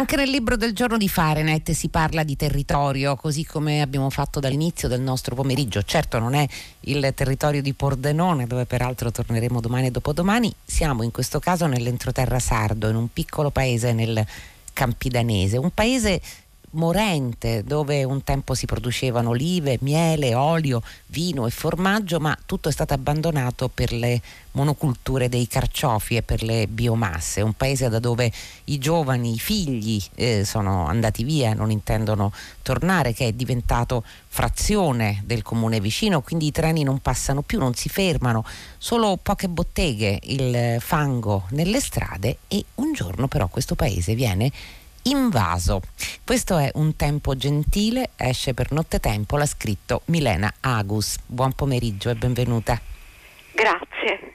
Anche nel libro del giorno di Fahrenheit si parla di territorio, così come abbiamo fatto dall'inizio del nostro pomeriggio. Certo non è il territorio di Pordenone, dove peraltro torneremo domani e dopodomani, siamo in questo caso nell'entroterra sardo, in un piccolo paese nel Campidanese, un paese morente dove un tempo si producevano olive, miele, olio, vino e formaggio, ma tutto è stato abbandonato per le monoculture dei carciofi e per le biomasse, un paese da dove i giovani, i figli eh, sono andati via, non intendono tornare, che è diventato frazione del comune vicino, quindi i treni non passano più, non si fermano, solo poche botteghe, il fango nelle strade e un giorno però questo paese viene invaso. Questo è Un tempo gentile, esce per nottetempo, l'ha scritto Milena Agus. Buon pomeriggio e benvenuta. Grazie.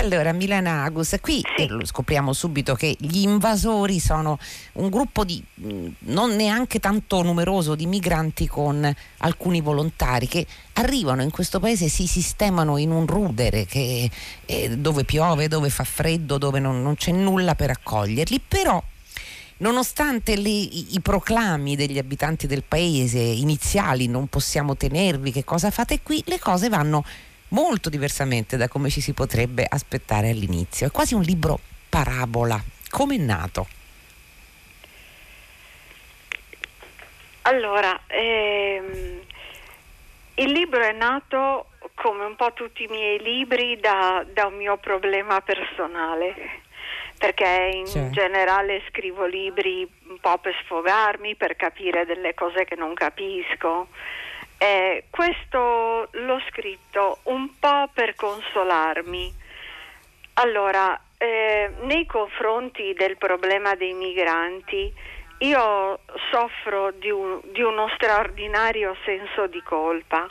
Allora, Milena Agus, qui sì. Eh, scopriamo subito che gli invasori sono un gruppo di mm, non neanche tanto numeroso di migranti con alcuni volontari che arrivano in questo paese, si sistemano in un rudere che, eh, dove piove, dove fa freddo, dove non, non c'è nulla per accoglierli, però nonostante le, i, i, proclami degli abitanti del paese iniziali non possiamo tenervi, che cosa fate qui, le cose vanno molto diversamente da come ci si potrebbe aspettare all'inizio. È quasi un libro parabola. Come è nato? Allora, ehm, il libro è nato come un po' tutti i miei libri da, da un mio problema personale perché in sì. generale scrivo libri un po' per sfogarmi, per capire delle cose che non capisco. Eh, questo l'ho scritto un po' per consolarmi. Allora, eh, nei confronti del problema dei migranti, io soffro di, un, di uno straordinario senso di colpa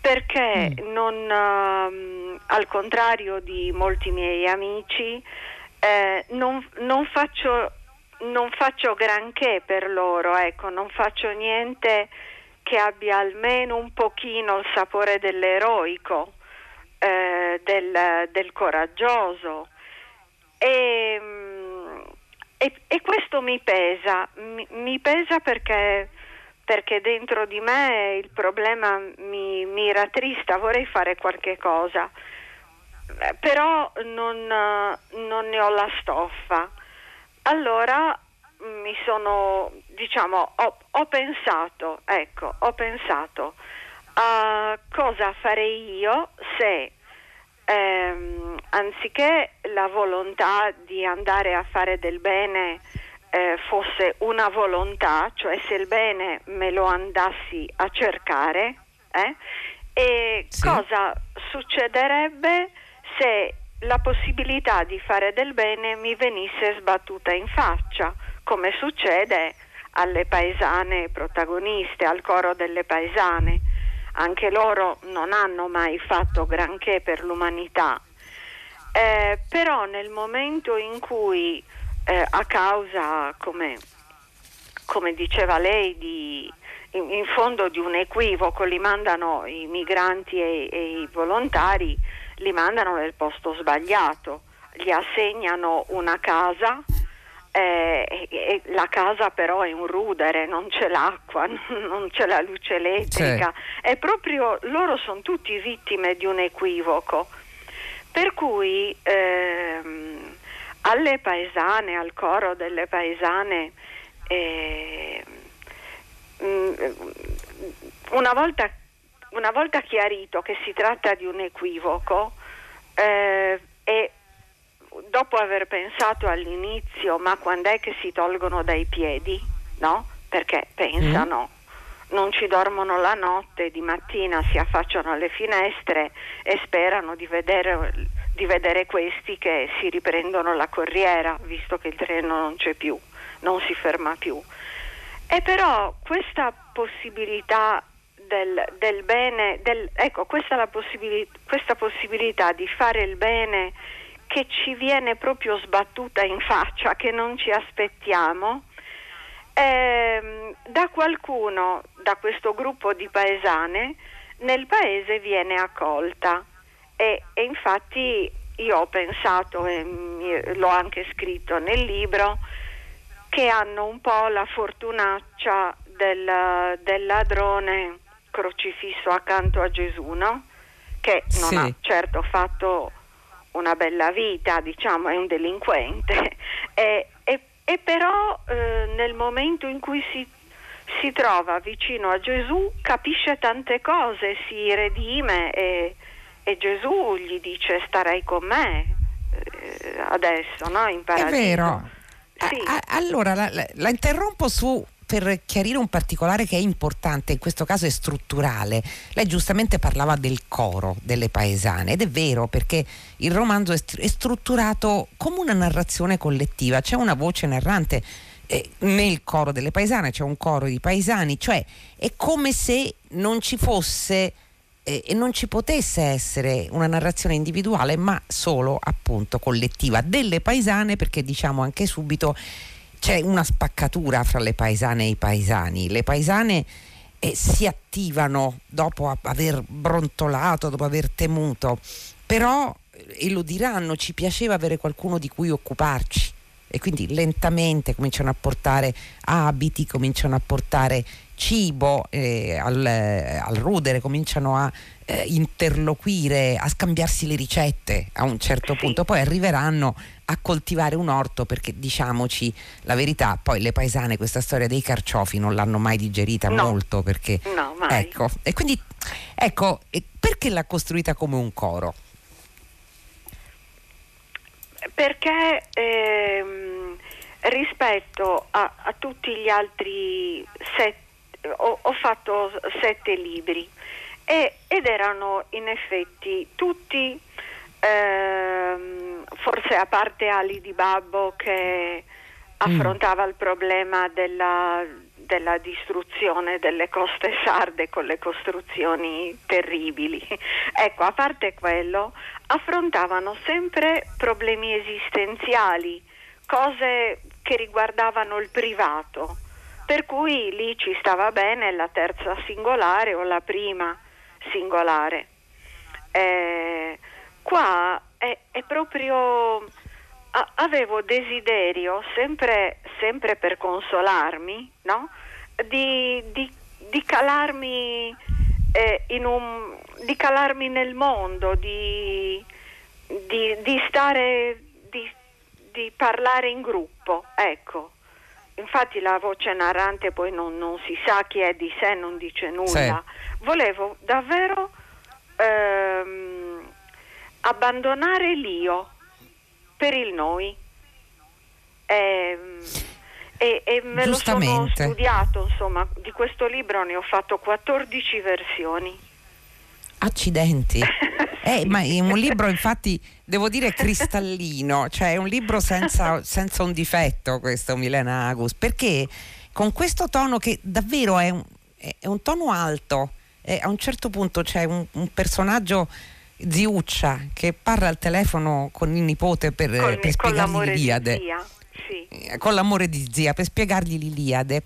perché mm. non, uh, al contrario di molti miei amici, eh, non, non, faccio, non, faccio, granché per loro, ecco, non faccio niente che abbia almeno un pochino il sapore dell'eroico, eh, del, del, coraggioso. E, mm, e, e, questo mi pesa, mi, mi pesa perché, perché, dentro di me il problema mi, mi rattrista, vorrei fare qualche cosa però non, non, ne ho la stoffa. Allora mi sono, diciamo, ho, ho pensato, ecco, ho pensato a cosa farei io se ehm, anziché la volontà di andare a fare del bene eh, fosse una volontà, cioè se il bene me lo andassi a cercare, eh, e sì. cosa succederebbe se la possibilità di fare del bene mi venisse sbattuta in faccia, come succede alle paesane protagoniste, al coro delle paesane. Anche loro non hanno mai fatto granché per l'umanità, eh, però nel momento in cui eh, a causa, come, come diceva lei, di, in, in, fondo di un equivoco li mandano i migranti e, e i volontari, li mandano nel posto sbagliato, gli assegnano una casa eh, e la casa però è un rudere, non c'è l'acqua, non c'è la luce elettrica, è proprio loro sono tutti vittime di un equivoco. Per cui ehm, alle paesane, al coro delle paesane, eh, una volta una volta chiarito che si tratta di un equivoco eh, e dopo aver pensato all'inizio ma quando è che si tolgono dai piedi, no? Perché pensano, mm. non ci dormono la notte, di mattina si affacciano alle finestre e sperano di vedere, di vedere questi che si riprendono la corriera, visto che il treno non c'è più, non si ferma più. E però questa possibilità del, del bene, del, ecco questa, possibilità, questa possibilità di fare il bene che ci viene proprio sbattuta in faccia, che non ci aspettiamo, eh, da qualcuno, da questo gruppo di paesane, nel paese viene accolta. E, e infatti io ho pensato, e l'ho anche scritto nel libro, che hanno un po' la fortunaccia del, del ladrone crocifisso accanto a Gesù, no? Che non sì. ha certo fatto una bella vita, diciamo, è un delinquente, e, e, e però eh, nel momento in cui si, si, trova vicino a Gesù capisce tante cose, si redime e, e Gesù gli dice starei con me eh, adesso, no? In paradiso. È vero. Sì. A, allora la, la, la interrompo su per chiarire un particolare che è importante, in questo caso è strutturale. Lei giustamente parlava del coro delle paesane ed è vero perché il romanzo è strutturato come una narrazione collettiva, c'è una voce narrante eh, nel coro delle paesane, c'è un coro di paesani, cioè è come se non ci fosse eh, e non ci potesse essere una narrazione individuale ma solo appunto collettiva delle paesane perché diciamo anche subito c'è una spaccatura fra le paesane e i paesani. Le paesane eh, si attivano dopo aver brontolato, dopo aver temuto, però, e lo diranno, ci piaceva avere qualcuno di cui occuparci e quindi lentamente cominciano a portare abiti, cominciano a portare cibo eh, al, al, rudere, cominciano a eh, interloquire, a scambiarsi le ricette a un certo punto, poi arriveranno a coltivare un orto perché diciamoci la verità, poi le paesane questa storia dei carciofi non l'hanno mai digerita no. molto perché no, mai. ecco, e quindi ecco, perché l'ha costruita come un coro? Perché ehm, rispetto a, a, tutti gli altri sette, ho, ho fatto sette libri e, ed erano in effetti tutti ehm, forse a parte Ali di Babbo che affrontava mm. il problema della, della, distruzione delle coste sarde con le costruzioni terribili. ecco, a parte quello, affrontavano sempre problemi esistenziali, cose che riguardavano il privato. Per cui lì ci stava bene la terza singolare o la prima singolare. Eh, qua è, è proprio avevo desiderio sempre, sempre per consolarmi no? Di, di, di, calarmi eh, un, di calarmi nel mondo di, di stare di parlare in gruppo ecco infatti la voce narrante poi non, non, si sa chi è di sé, non dice nulla. Sì. Volevo davvero ehm, abbandonare l'io per il noi. E, e, e me lo sono studiato, insomma, di questo libro ne ho fatto 14 versioni. Accidenti. Eh, ma è un libro infatti devo dire cristallino, cioè è un libro senza, senza un difetto questo Milena Agus, perché con questo tono che davvero è un, è un tono alto, e a un certo punto c'è un, un, personaggio ziuccia che parla al telefono con il nipote per, con, per spiegargli l'Iliade. Sì. Eh, con l'amore di zia, per spiegargli l'Iliade.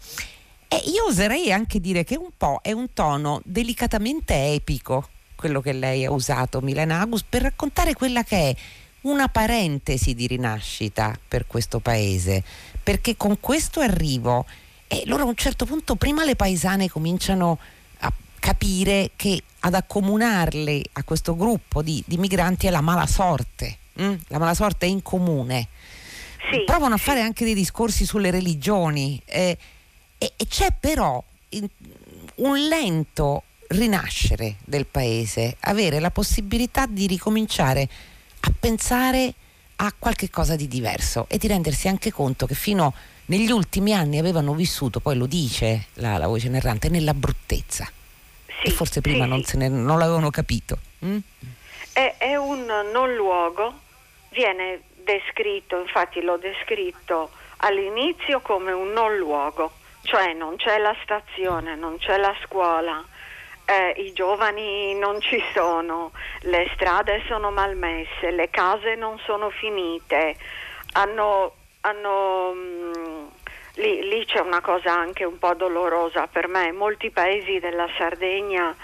E io oserei anche dire che un po' è un tono delicatamente epico quello che lei ha usato, Milena Agus, per raccontare quella che è una parentesi di rinascita per questo paese, perché con questo arrivo, e loro a un certo punto prima le paesane cominciano a capire che ad accomunarle a questo gruppo di, di migranti è la mala sorte, hm? la mala sorte è in comune. Sì, Provano a fare anche dei discorsi sulle religioni eh, e, e c'è però un lento rinascere del paese, avere la possibilità di ricominciare a pensare a qualche cosa di diverso e di rendersi anche conto che fino negli ultimi anni avevano vissuto, poi lo dice la, la voce narrante, nella bruttezza. Sì, e forse prima sì, non, ne, non, l'avevano capito. Mm? È, è un non luogo, viene descritto, infatti l'ho descritto all'inizio come un non luogo, cioè non c'è la stazione, non c'è la scuola, eh, i giovani non ci sono, le strade sono malmesse, le case non sono finite, hanno, hanno mh, mm, lì, lì, c'è una cosa anche un po' dolorosa per me, molti paesi della Sardegna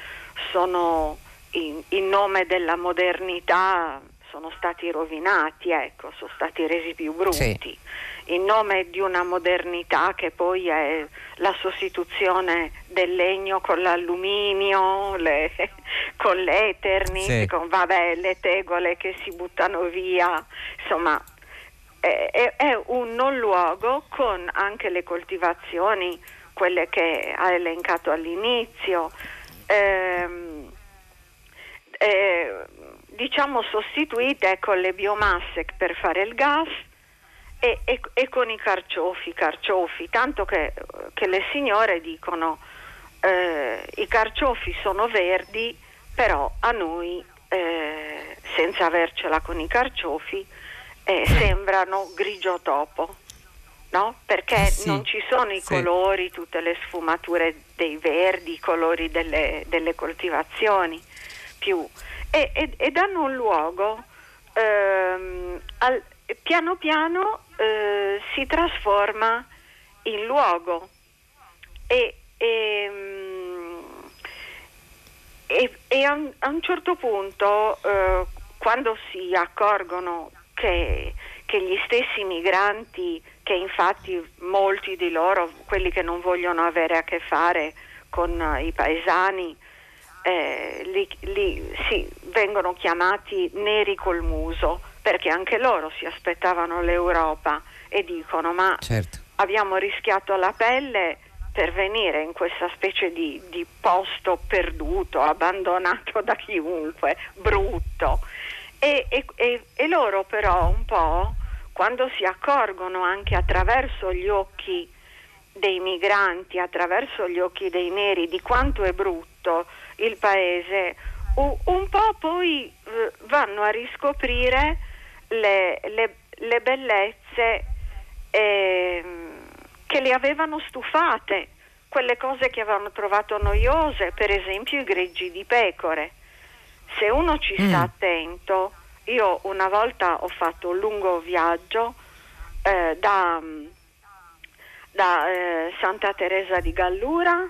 sono in, in nome della modernità sono stati rovinati, ecco, sono stati resi più brutti. Sì. in nome di una modernità che poi è la sostituzione del legno con l'alluminio, le, con l'Eternit, sì. con vabbè, le tegole che si buttano via, insomma è, è, un non luogo con anche le coltivazioni, quelle che ha elencato all'inizio. Ehm, eh, diciamo sostituite con le biomasse per fare il gas e, e, e con i carciofi, carciofi, tanto che, che le signore dicono eh, i carciofi sono verdi, però a noi eh, senza avercela con i carciofi eh, sembrano grigio topo. No? Perché sì, non ci sono i sì. colori, tutte le sfumature dei verdi, i colori delle, delle coltivazioni più. E, e, e danno un luogo ehm, al, piano piano eh, si trasforma in luogo. E, e, e a, un, a, un, certo punto eh, quando si accorgono che, che gli stessi migranti che infatti molti di loro, quelli che non vogliono avere a che fare con i paesani, eh, li, li, sì, vengono chiamati neri col muso perché anche loro si aspettavano l'Europa e dicono ma certo. abbiamo rischiato la pelle per venire in questa specie di, di posto perduto, abbandonato da chiunque, brutto. E, e, e, e, loro però un po', quando si accorgono anche attraverso gli occhi dei migranti, attraverso gli occhi dei neri, di quanto è brutto, il paese, un po' poi eh, vanno a riscoprire le, le, le bellezze eh, che le avevano stufate, quelle cose che avevano trovato noiose, per esempio i greggi di pecore. Se uno ci sta mm. attento, io una volta ho fatto un lungo viaggio eh, da, da eh, Santa Teresa di Gallura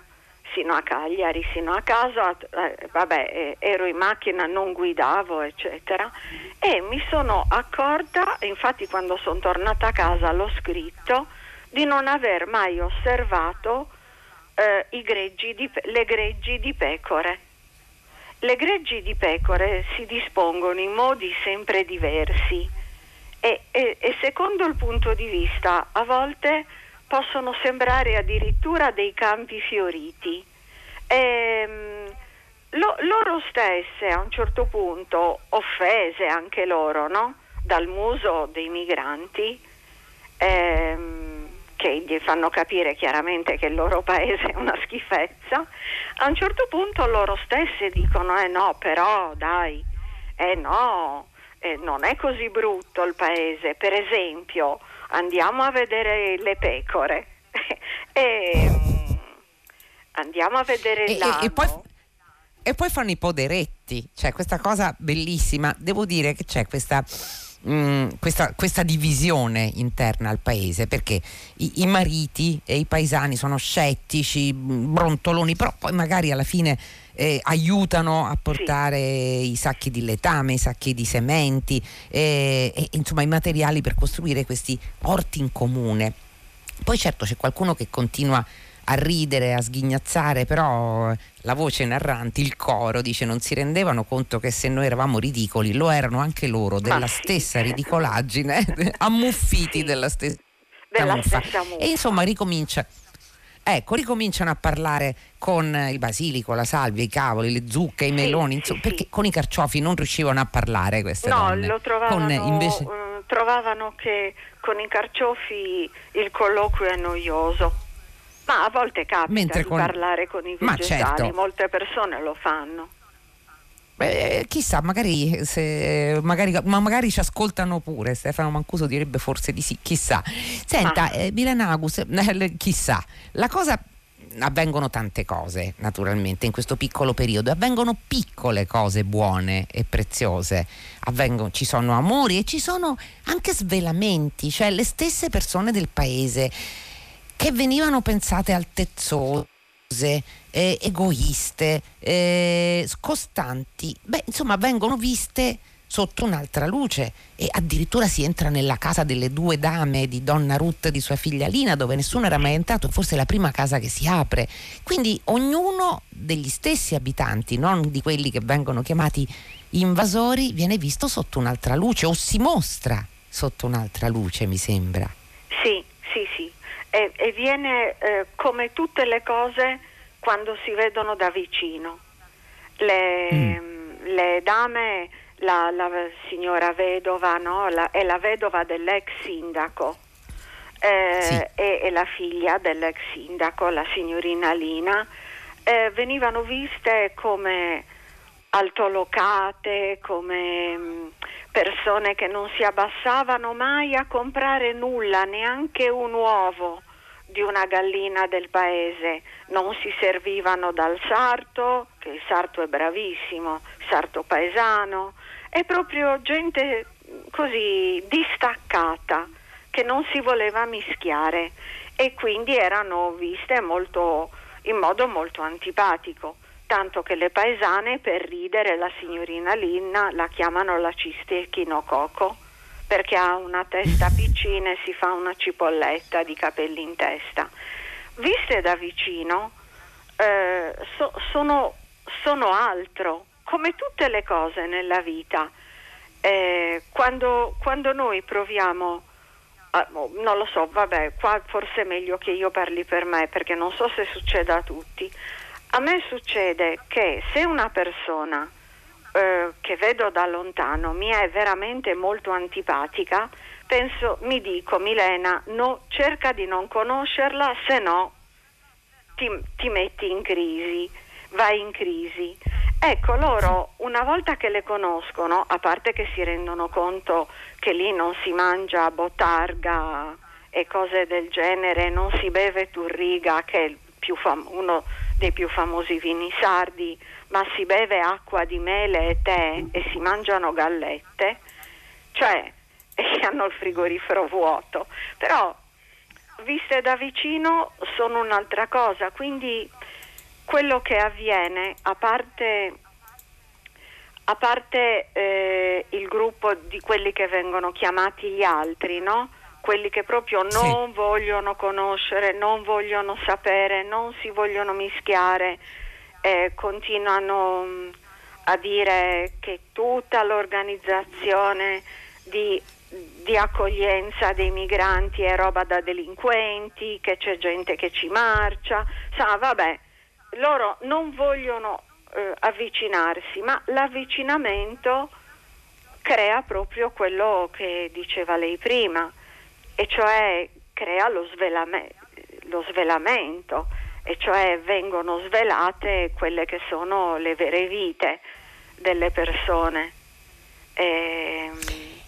sino a Cagliari, sino a casa, eh, vabbè, eh, ero in macchina, non guidavo, eccetera, e mi sono accorta, infatti quando sono tornata a casa l'ho scritto, di non aver mai osservato eh, greggi di, le greggi di pecore. Le greggi di pecore si dispongono in modi sempre diversi e, e, e secondo il punto di vista a volte possono sembrare addirittura dei campi fioriti. Ehm, lo, loro stesse a un certo punto, offese anche loro no? dal muso dei migranti, ehm, che gli fanno capire chiaramente che il loro paese è una schifezza, a un certo punto loro stesse dicono eh no, però dai, eh no, eh, non è così brutto il paese, per esempio andiamo a vedere le pecore. e, andiamo a vedere il lago. E, e, poi, e poi fanno i poderetti, cioè questa cosa bellissima. Devo dire che c'è questa Mm, questa, questa, divisione interna al paese perché i, i, mariti e i paesani sono scettici, brontoloni, però poi magari alla fine eh, aiutano a portare sì. i sacchi di letame, i sacchi di sementi eh, e insomma i materiali per costruire questi orti in comune. Poi certo c'è qualcuno che continua a ridere, a sghignazzare, però la voce narrante, il coro dice non si rendevano conto che se noi eravamo ridicoli lo erano anche loro della sì, stessa ridicolaggine, ammuffiti sì. della stessa della muffa. Stessa muffa. E insomma ricomincia Ecco, ricominciano a parlare con il basilico, la salvia, i cavoli, le zucche, i meloni, sì, insomma, perché con i carciofi non riuscivano a parlare queste no, donne. No, lo trovavano, invece... uh, trovavano che con i carciofi il colloquio è noioso. Ma a volte capita Mentre di con... parlare con i vegetali, certo. molte persone lo fanno. Beh, chissà, magari, se, magari, ma magari ci ascoltano pure. Stefano Mancuso direbbe forse di sì, chissà. Senta, ah. eh, Milanagus, eh, chissà, la cosa avvengono tante cose naturalmente in questo piccolo periodo, avvengono piccole cose buone e preziose, avvengono, ci sono amori e ci sono anche svelamenti, cioè le stesse persone del paese che venivano pensate altezzose, eh, egoiste, eh, scostanti, beh, insomma, vengono viste sotto un'altra luce e addirittura si entra nella casa delle due dame di donna Ruth e di sua figlia Lina dove nessuno era mai entrato, forse è la prima casa che si apre. Quindi ognuno degli stessi abitanti, non di quelli che vengono chiamati invasori, viene visto sotto un'altra luce o si mostra sotto un'altra luce, mi sembra. Sì, sì, sì. E, e viene eh, come tutte le cose quando si vedono da vicino. Le, mm. le dame la, la signora vedova, no? la, è la vedova dell'ex sindaco eh, sì. e, e, la figlia dell'ex sindaco, la signorina Lina, eh, venivano viste come altolocate, come mm, persone che non si abbassavano mai a comprare nulla, neanche un uovo di una gallina del paese, non si servivano dal sarto, che il sarto è bravissimo, sarto paesano, è proprio gente così distaccata che non si voleva mischiare e quindi erano viste molto, in modo molto antipatico, tanto che le paesane per ridere la signorina Linna la chiamano la cistechinococo perché ha una testa piccina e si fa una cipolletta di capelli in testa. Viste da vicino eh, so, sono, sono altro, come tutte le cose nella vita, eh, quando, quando, noi proviamo, ah, non lo so, vabbè, qua forse è meglio che io parli per me perché non so se succede a tutti. A me succede che se una persona eh, che vedo da lontano mi è veramente molto antipatica, penso, mi dico Milena, no, cerca di non conoscerla, se no ti, ti metti in crisi, vai in crisi. Ecco, loro una volta che le conoscono, a parte che si rendono conto che lì non si mangia botarga e cose del genere, non si beve turriga, che è fam- uno dei più famosi vini sardi, ma si beve acqua di mele e tè e si mangiano gallette, cioè e hanno il frigorifero vuoto. Però viste da vicino sono un'altra cosa, quindi quello che avviene, a parte, a parte eh, il gruppo di quelli che vengono chiamati gli altri, no? Quelli che proprio non sì. vogliono conoscere, non vogliono sapere, non si vogliono mischiare, eh, continuano mm, a dire che tutta l'organizzazione di, di, accoglienza dei migranti è roba da delinquenti, che c'è gente che ci marcia, sa, vabbè loro non vogliono eh, avvicinarsi, ma l'avvicinamento crea proprio quello che diceva lei prima, e cioè crea lo, svelame- lo svelamento, e cioè vengono svelate quelle che sono le vere vite delle persone. E,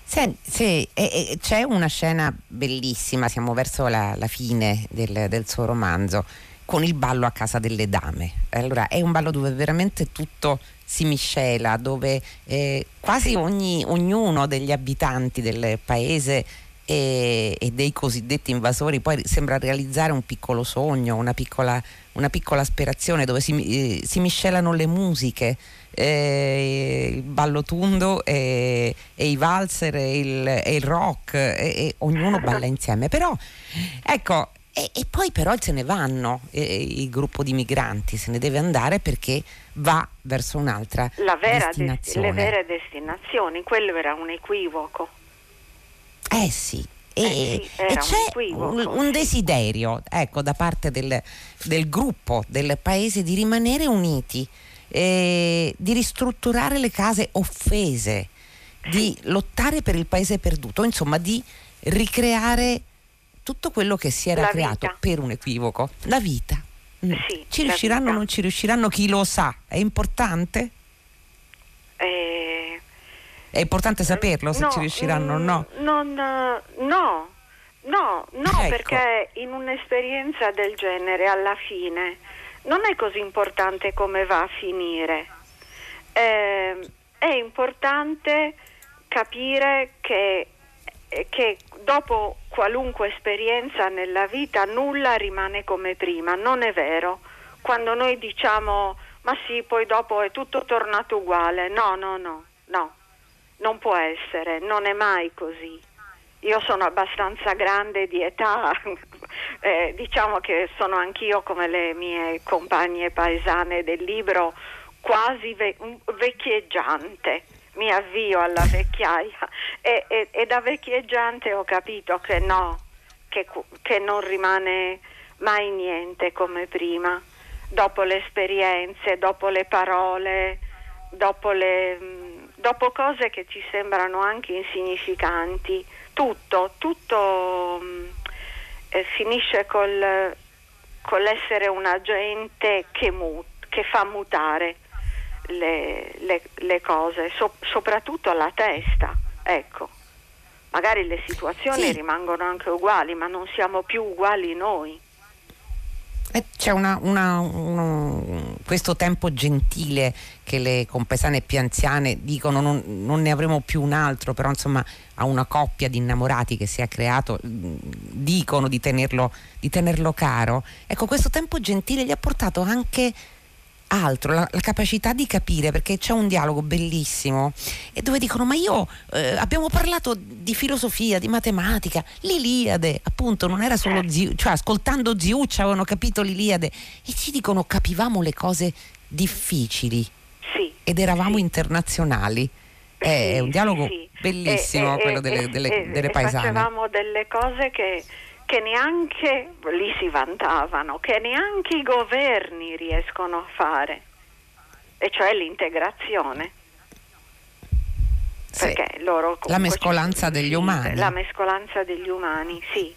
sì, sì, e, e, c'è una scena bellissima, siamo verso la, la fine del, del suo romanzo con il ballo a casa delle dame. Allora è un ballo dove veramente tutto si miscela, dove eh, quasi ogni, ognuno degli abitanti del paese e, e, dei cosiddetti invasori poi sembra realizzare un piccolo sogno, una piccola, una piccola aspirazione dove si, eh, si, miscelano le musiche, eh, il ballo tundo e, e i valzer e il, e il rock e, ognuno balla insieme. Però ecco, e, e, poi però se ne vanno eh, il gruppo di migranti, se ne deve andare perché va verso un'altra destinazione. Desti- le vere destinazioni, quello era un equivoco. Eh sì, e, eh sì, e c'è un, un, desiderio ecco, da parte del, del, gruppo, del paese di rimanere uniti, eh, di ristrutturare le case offese, di lottare per il paese perduto, insomma di ricreare tutto quello che si era la creato vita. per un equivoco, la vita. Mm. Sì, ci riusciranno o non ci riusciranno, chi lo sa? È importante? Eh, è importante saperlo se no, ci riusciranno o no? Mm, non, no, no, no, ecco. perché in un'esperienza del genere alla fine non è così importante come va a finire. Eh, è importante capire che, che dopo qualunque esperienza nella vita nulla rimane come prima, non è vero. Quando noi diciamo ma sì, poi dopo è tutto tornato uguale, no, no, no, no, non può essere, non è mai così. Io sono abbastanza grande di età, eh, diciamo che sono anch'io come le mie compagne paesane del libro, quasi ve- vecchieggiante. Mi avvio alla vecchiaia e, e, e, da vecchieggiante ho capito che no, che, che non rimane mai niente come prima, dopo le esperienze, dopo le parole, dopo, le, dopo cose che ci sembrano anche insignificanti. Tutto, tutto eh, finisce col, con l'essere un agente che, mut, che fa mutare le, le, le cose, so, soprattutto la testa. Ecco. Magari le situazioni sì. rimangono anche uguali, ma non siamo più uguali noi. Eh, c'è una, una, una, questo tempo gentile che le compesane più anziane dicono non, non, ne avremo più un altro, però insomma a una coppia di innamorati che si è creato dicono di tenerlo, di tenerlo caro. Ecco, questo tempo gentile gli ha portato anche altro, la, la, capacità di capire, perché c'è un dialogo bellissimo e dove dicono ma io eh, abbiamo parlato di filosofia, di matematica, l'Iliade appunto non era solo Ziu, cioè ascoltando Ziuccia avevano capito l'Iliade e ci dicono capivamo le cose difficili sì, ed eravamo sì. internazionali. È un dialogo sì, bellissimo quello delle, delle, delle paesane. Facevamo delle cose che che neanche lì si vantavano, che neanche i governi riescono a fare, e cioè l'integrazione. Sì. Perché loro la mescolanza degli umani. La mescolanza degli umani, sì.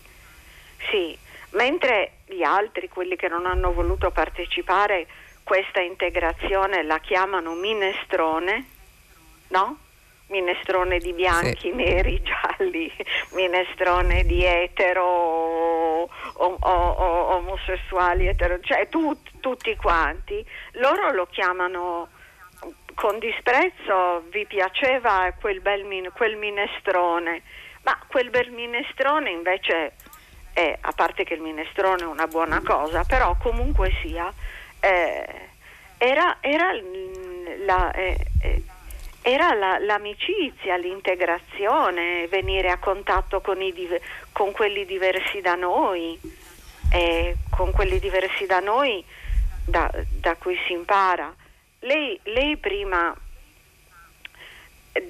sì. Mentre gli altri, quelli che non hanno voluto partecipare, questa integrazione la chiamano minestrone, no? Minestrone di bianchi, sì. neri, gialli, minestrone di etero, o, o, o, omosessuali, etero, cioè tu, tutti quanti, loro lo chiamano con disprezzo, vi piaceva quel, bel quel minestrone, ma quel bel minestrone invece è, a parte che il minestrone è una buona cosa, però comunque sia, eh, era, era la... Eh, eh, era la, l'amicizia, l'integrazione, venire a contatto con, div- con quelli diversi da noi, e con quelli diversi da noi da, da cui si impara. Lei, lei, prima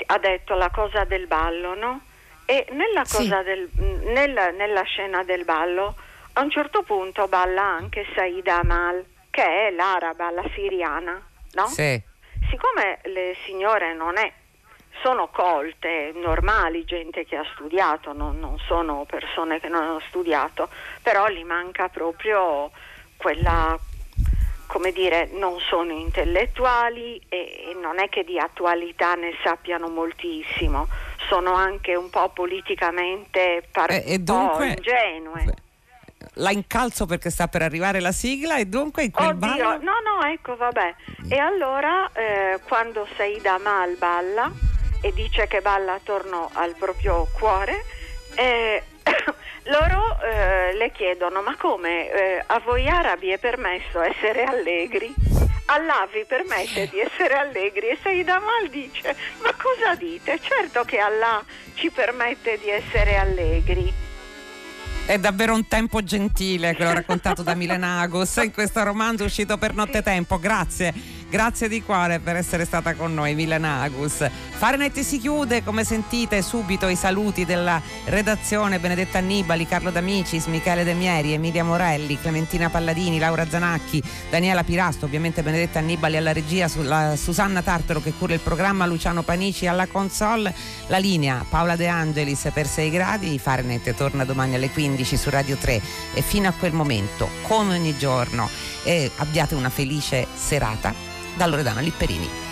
ha detto la cosa del ballo, no? E nella, sì. del, nella, nella scena del ballo a un certo punto balla anche Saida Amal, che è l'araba, la siriana, no? Sì siccome le signore non è, sono colte, normali, gente che ha studiato, non, non sono persone che non hanno studiato, però gli manca proprio quella, come dire, non sono intellettuali e, e, non è che di attualità ne sappiano moltissimo, sono anche un po' politicamente par- e, e dunque, ingenue la incalzo perché sta per arrivare la sigla e dunque in quel Oddio, ballo... no no ecco vabbè. E allora eh, quando Saida Mal balla e dice che balla attorno al proprio cuore eh, loro eh, le chiedono ma come? Eh, a voi arabi è permesso essere allegri? Allah vi permette di essere allegri e Saida Mal dice. Ma cosa dite? Certo che Allah ci permette di essere allegri è davvero un tempo gentile quello raccontato da Milena Agus in questo romanzo uscito per nottetempo. Grazie. Grazie di cuore per essere stata con noi, Milena Agus. Farenet si chiude, come sentite, subito i saluti della redazione Benedetta Annibali, Carlo D'Amicis, Michele De Mieri, Emilia Morelli, Clementina Palladini, Laura Zanacchi, Daniela Pirasto, ovviamente Benedetta Annibali alla regia, Susanna Tartaro che cura il programma, Luciano Panici alla console, la linea Paola De Angelis per 6 gradi, Farenet torna domani alle 15 su Radio 3 e fino a quel momento, come ogni giorno, eh, abbiate una felice serata da Loredana Lipperini.